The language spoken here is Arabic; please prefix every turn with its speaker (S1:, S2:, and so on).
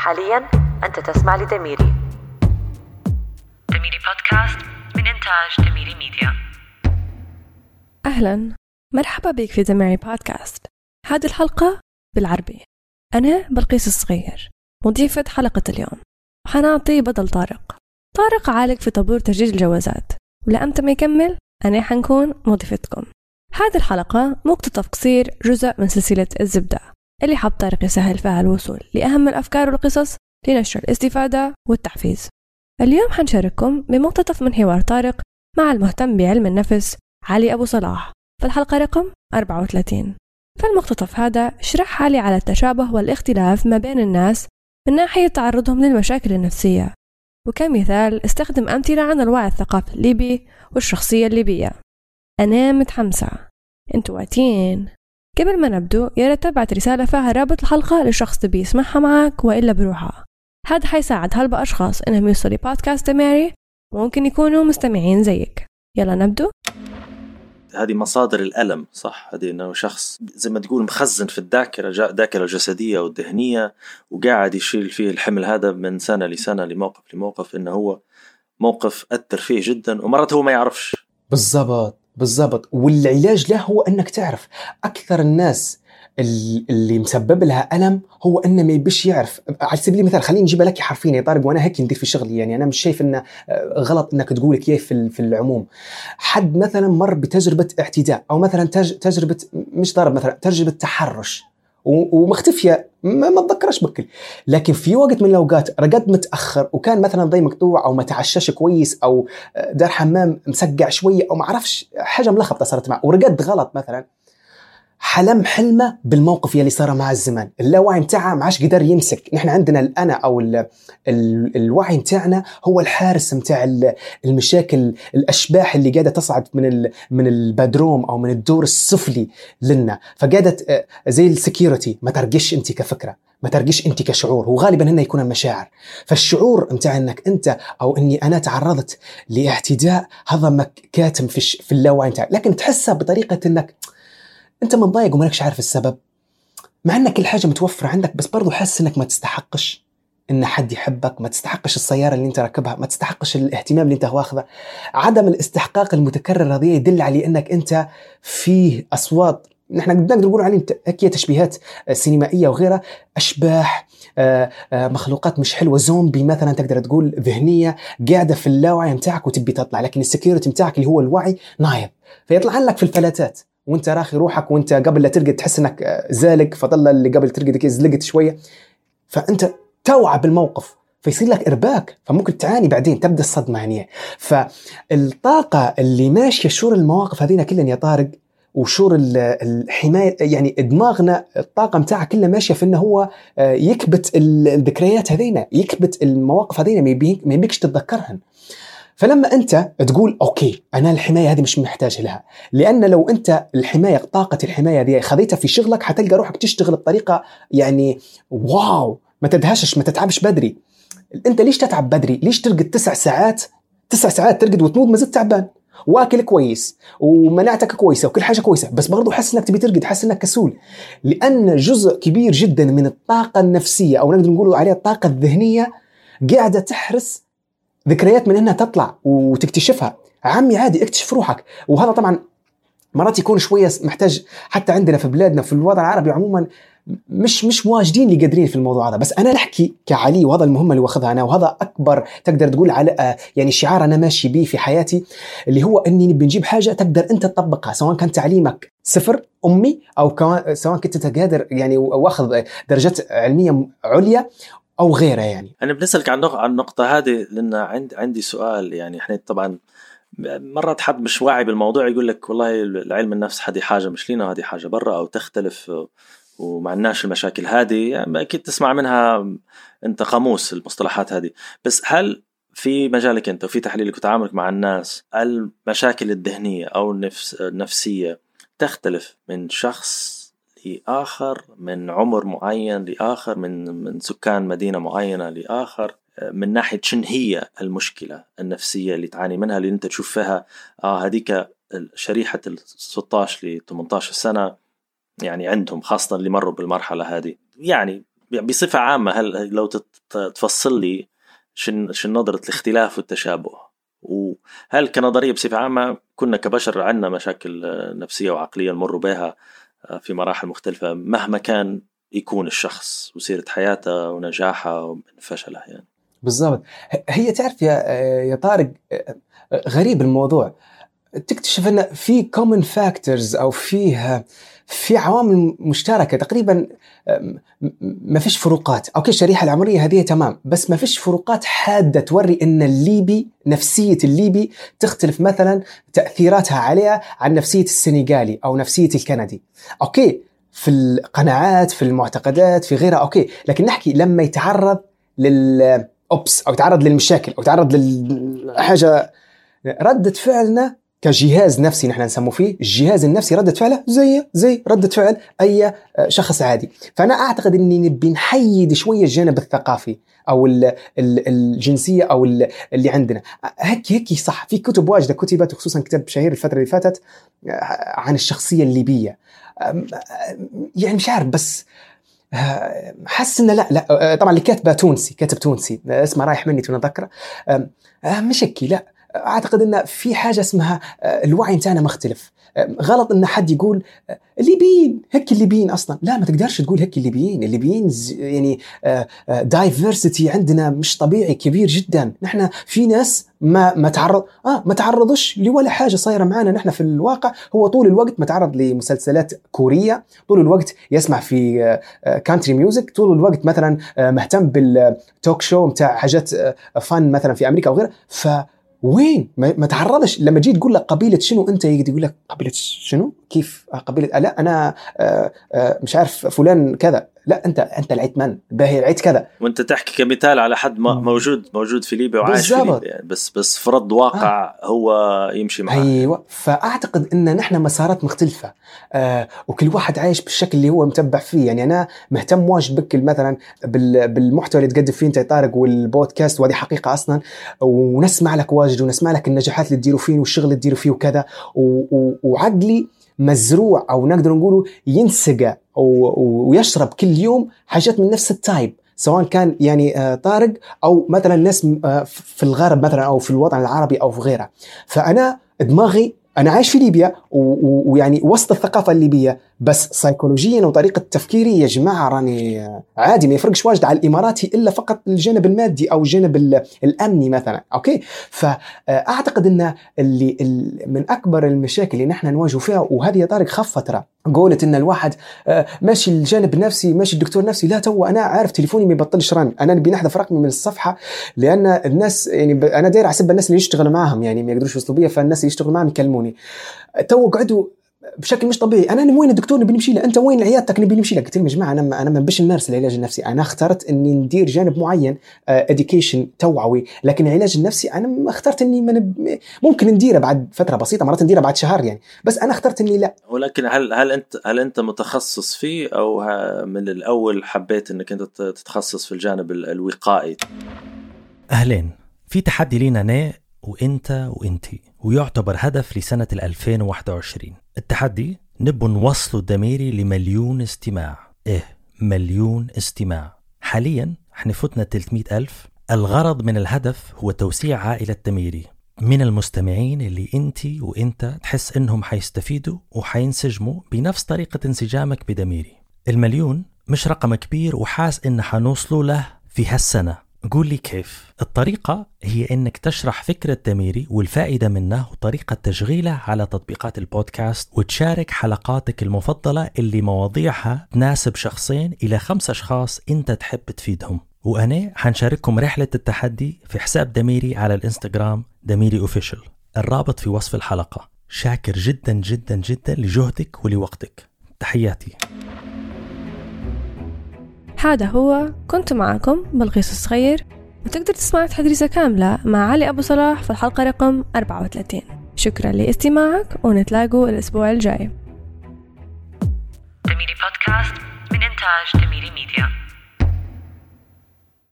S1: حاليا أنت تسمع لدميري. دميري بودكاست من إنتاج دميري ميديا.
S2: أهلا. مرحبا بك في دميري بودكاست. هذه الحلقة بالعربي. أنا بلقيس الصغير. مضيفة حلقة اليوم. حنعطي بدل طارق. طارق عالق في طابور تجديد الجوازات. ولأمتى ما يكمل أنا حنكون مضيفتكم. هذه الحلقة مقتطف قصير جزء من سلسلة الزبدة. اللي حب طارق يسهل فيها الوصول لأهم الأفكار والقصص لنشر الاستفادة والتحفيز. اليوم حنشارككم بمقتطف من حوار طارق مع المهتم بعلم النفس علي أبو صلاح. في الحلقة رقم 34 فالمقتطف هذا شرح حالي على التشابه والاختلاف ما بين الناس من ناحية تعرضهم للمشاكل النفسية. وكمثال استخدم أمثلة عن الوعي الثقافي الليبي والشخصية الليبية. أنا متحمسة. أنتوا واتين قبل ما نبدو يا ريت تبعت رسالة فيها رابط الحلقة لشخص تبي يسمعها معك وإلا بروحها. هذا حيساعد هلبا أشخاص إنهم يوصلوا بودكاست ماري وممكن يكونوا مستمعين زيك. يلا نبدو.
S3: هذه مصادر الألم صح؟ هذه إنه شخص زي ما تقول مخزن في الذاكرة جا- الذاكرة الجسدية والذهنية وقاعد يشيل فيه الحمل هذا من سنة لسنة لموقف لموقف إنه هو موقف أثر فيه جدا ومرات هو ما يعرفش.
S4: بالضبط. بالضبط. والعلاج له هو أنك تعرف. أكثر الناس ال- اللي مسبب لها ألم هو انه ما يبيش يعرف. على سبيل المثال خليني نجيبها لك حرفيا يا طارق وأنا هيك ندير في شغلي. يعني أنا مش شايف انه غلط إنك تقول كيف في في العموم. حد مثلا مر بتجربة اعتداء أو مثلا تج- تجربة مش ضرب مثلا تجربة تحرش. ومختفية. ما, اتذكرش بكل. لكن في وقت من الأوقات رقد متأخر وكان مثلا ضي مقطوع أو ما تعشاش كويس أو دار حمام مسقع شوية أو ما أعرفش حاجة ملخبطه صارت معه ورقد غلط مثلا. حلم حلمة بالموقف يلي صار مع الزمان اللاوعي متاعه ما عادش قدر يمسك. نحن عندنا الأنا أو ال ال الوعي متاعنا هو الحارس متاع ال- المشاكل الأشباح اللي قاعدة تصعد من ال من البدروم أو من الدور السفلي لنا. فقاعدة آه، زي السكيورتي ما ترقش أنت كفكرة ما ترقش أنت كشعور. وغالبا هنا يكون المشاعر. فالشعور متاع إنك أنت أو إني أنا تعرضت لإعتداء هذا كاتم في في اللاوعي متاعك لكن تحسها بطريقة إنك انت متضايق ومالكش عارف السبب. مع ان كل حاجة متوفرة عندك بس برضو حاسس انك ما تستحقش ان حد يحبك ما تستحقش السيارة اللي انت راكبها ما تستحقش الاهتمام اللي انت واخذه عدم الاستحقاق المتكرر هذا يدل على انك انت فيه أصوات نحن نقدر نقول عليهم هيك تشبيهات آه، سينمائية وغيرها أشباح آه، آه، مخلوقات مش حلوة زومبي مثلا تقدر تقول ذهنية قاعدة في اللاوعي متاعك وتبي تطلع لكن ال security متاعك اللي هو الوعي نايم فيطلع لك في الفلاتات. وانت راخي روحك وانت قبل لا ترقد تحس انك آه، زالق فظل اللي قبل ترقد زلقت شوية. فانت توعى بالموقف فيصير لك إرباك فممكن تعاني بعدين تبدأ الصدمة يعني. فالطاقة اللي ماشية شور المواقف هذين كلها يا طارق وشور ال- الحمايه يعني دماغنا الطاقة متاعها كلها ماشية في إنه هو آه، يكبت ال- الذكريات هذينا يكبت المواقف هذينا ما يبيكش تتذكرهن. فلما أنت تقول أوكي أنا الحماية هذه مش محتاج لها. لأن لو أنت الحماية طاقة الحماية هذه خذيتها في شغلك حتلقى روحك تشتغل بطريقة يعني واو ما تدهشش ما تتعبش بدري. أنت ليش تتعب بدري؟ ليش ترقد تسع ساعات؟ تسع ساعات ترقد وتموت ما زلت تعبان. واكل كويس ومناعتك كويسة وكل حاجة كويسة بس برضو حاسس إنك تبي ترقد حاسس إنك كسول. لأن جزء كبير جدا من الطاقة النفسية أو نقدر نقول عليها الطاقة الذهنية قاعدة تحرس ذكريات من إنها تطلع وتكتشفها. عمي عادي اكتشف روحك. وهذا طبعا مرات يكون شوية محتاج حتى عندنا في بلادنا في الوضع العربي عموما مش مش واجدين اللي قادرين في الموضوع هذا. بس أنا نحكي كعلي وهذا المهمة اللي واخذها أنا وهذا أكبر تقدر تقول على آه، يعني شعار أنا ماشي به في حياتي اللي هو إني نبي نجيب حاجة تقدر أنت تطبقها سواء كان تعليمك صفر أمي أو سواء كنت أنت قادر يعني واخذ درجات علمية عليا أو غيره يعني.
S3: أنا بنسألك عن عن النقطة هذه لأن عندي عندي سؤال يعني إحنا طبعا مرات حد مش واعي بالموضوع يقول لك والله علم النفس هذه حاجة مش لينا هذه حاجة برا أو تختلف وما عندناش المشاكل هذه. يعني أكيد تسمع منها أنت قاموس المصطلحات هذه. بس هل في مجالك أنت وفي تحليلك وتعاملك مع الناس المشاكل الذهنية أو النفس النفسية تختلف من شخص لاخر من عمر معين لاخر من من سكان مدينة معينة لاخر من ناحية شن هي المشكلة النفسية اللي تعاني منها اللي أنت تشوف فيها آه هذيك شريحة ال 16 ل 18 سنة يعني عندهم خاصة اللي مروا بالمرحلة هذه. يعني بصفة عامة هل لو تفصل لي شن شن نظرة الاختلاف والتشابه؟ وهل كنظرية بصفة عامة كنا كبشر عندنا مشاكل نفسية وعقلية نمر بها في مراحل مختلفة مهما كان يكون الشخص وسيرة حياته ونجاحه وفشله يعني.
S4: بالضبط. هي تعرف يا يا طارق غريب الموضوع. تكتشف أن في common factors أو فيه في عوامل مشتركة تقريبا ما فيش فروقات. okay الشريحة العمرية هذه تمام بس ما فيش فروقات حادة توري أن الليبي نفسية الليبي تختلف مثلا تأثيراتها عليها عن نفسية السنغالي أو نفسية الكندي. okay في القناعات في المعتقدات في غيرها okay لكن نحكي لما يتعرض لل أوبس أو يتعرض للمشاكل أو يتعرض لحاجه ردة فعلنا كجهاز نفسي نحن نسموه فيه الجهاز النفسي ردة فعله زي زي ردة فعل أي شخص عادي. فأنا أعتقد أني نبي نحيد شوية الجانب الثقافي أو الجنسية أو اللي عندنا. هيك هيك صح. في كتب واجدة كتبت خصوصا كتاب شهير الفترة اللي فاتت عن الشخصية الليبية. يعني مش عارف بس حس إنه لا لا طبعا اللي كاتبه تونسي كاتب تونسي. اسمه رايح مني توني اذكره مش لا. أعتقد إن في حاجة اسمها الوعي بتاعنا مختلف. غلط إن حد يقول الليبيين هيك الليبيين أصلا. لا ما تقدرش تقول هيك الليبيين. الليبيين يعني دايفرسيتي عندنا مش طبيعي كبير جدا. نحن في ناس ما ما تعرض آه ما تعرضش لولا حاجة صايرة معنا نحن في الواقع. هو طول الوقت متعرض لمسلسلات كورية طول الوقت يسمع في country music طول الوقت مثلا مهتم بال talk show بتاع حاجات فن مثلا في أمريكا أو غيرها ف وين؟ ما تعرضش. لما جيت تقول لك قبيلة شنو أنت يقول لك قبيلة شنو؟ كيف قبيلة؟ لا أنا مش عارف فلان كذا. لا انت انت العيت من؟ باهي العيت كذا.
S3: وانت تحكي كمثال على حد موجود موجود في ليبيا وعايش في ليبيا. يعني بس بس فرض واقع آه. هو يمشي معاه
S4: أيوه. فأعتقد إن نحن مسارات مختلفة. آه وكل واحد عايش بالشكل اللي هو متبع فيه. يعني أنا مهتم واجد بك مثلا بالمحتوى اللي تقدم فيه أنت يا طارق والبودكاست. وهذه حقيقة أصلا. ونسمع لك واجد ونسمع لك النجاحات اللي تديروا فيه والشغل اللي تديروا فيه وكذا. وعقلي مزروع أو نقدر نقوله ينسقى ويشرب كل يوم حاجات من نفس التايب سواء كان يعني طارق أو مثلا ناس في الغرب مثلا أو في الوطن العربي أو في غيره. فأنا دماغي أنا عايش في ليبيا ويعني وسط الثقافة الليبية. بس سيكولوجيا وطريقة تفكيري يا جماعة راني عادي ما يفرقش واجد على الاماراتي إلا فقط الجانب المادي أو الجانب الأمني مثلا okay؟ فأعتقد إن اللي من أكبر المشاكل اللي نحن نواجه فيها وهذه طارق خف فترة قولت إن الواحد ماشي الجانب النفسي ماشي الدكتور نفسي لا تو أنا عارف تليفوني ما يبطلش رن أنا نبي نحذف رقمي من الصفحة لأن الناس يعني أنا داير أحسب الناس اللي يشتغلوا معاهم يعني ما يقدروش يوصلوا بيا فالناس اللي يشتغلوا معاهم يكلموني. تو قعدوا بشكل مش طبيعي. أنا وين الدكتور نبي نمشي له؟ أنت وين عيادتك نبي نمشي لك؟ قلت لهم يا جماعة أنا أنا ما نبيش نمارس العلاج النفسي. أنا اخترت إني ندير جانب معين education توعوي. لكن العلاج النفسي أنا اخترت إني من ممكن نديره بعد فترة بسيطة مرات نديره بعد شهر يعني. بس أنا اخترت إني لا.
S3: ولكن هل هل انت هل أنت متخصص فيه أو من الأول حبيت إنك أنت تتخصص في الجانب الوقائي؟
S5: أهلين في تحدي لينا أنا وإنت وإنتي. ويعتبر هدف لسنة 2021 التحدي نبو نوصلوا الدميري لمليون استماع. إيه مليون استماع. حاليا إحنا فتنا 300 ألف. الغرض من الهدف هو توسيع عائلة دميري من المستمعين اللي انت وإنت تحس إنهم حيستفيدوا وحينسجموا بنفس طريقة انسجامك بدميري المليون مش رقم كبير وحاس إن حنوصلوا له في هالسنة. قول لي كيف. الطريقة هي إنك تشرح فكرة دميري والفائدة منه وطريقة تشغيله على تطبيقات البودكاست وتشارك حلقاتك المفضلة اللي مواضيعها تناسب شخصين إلى خمس أشخاص أنت تحب تفيدهم. وأنا حنشارككم رحلة التحدي في حساب دميري على الإنستغرام دميري اوفيشل الرابط في وصف الحلقة. شاكر جدا جدا جدا لجهدك ولوقتك. تحياتي.
S2: هذا هو كنت معكم بلقيس الصغير وتقدر تسمع تحديثة كاملة مع علي أبو صلاح في الحلقة رقم 34 شكرا لاستماعك ونتلاقوا الأسبوع الجاي.
S1: دميري بودكاست من إنتاج دميري ميديا.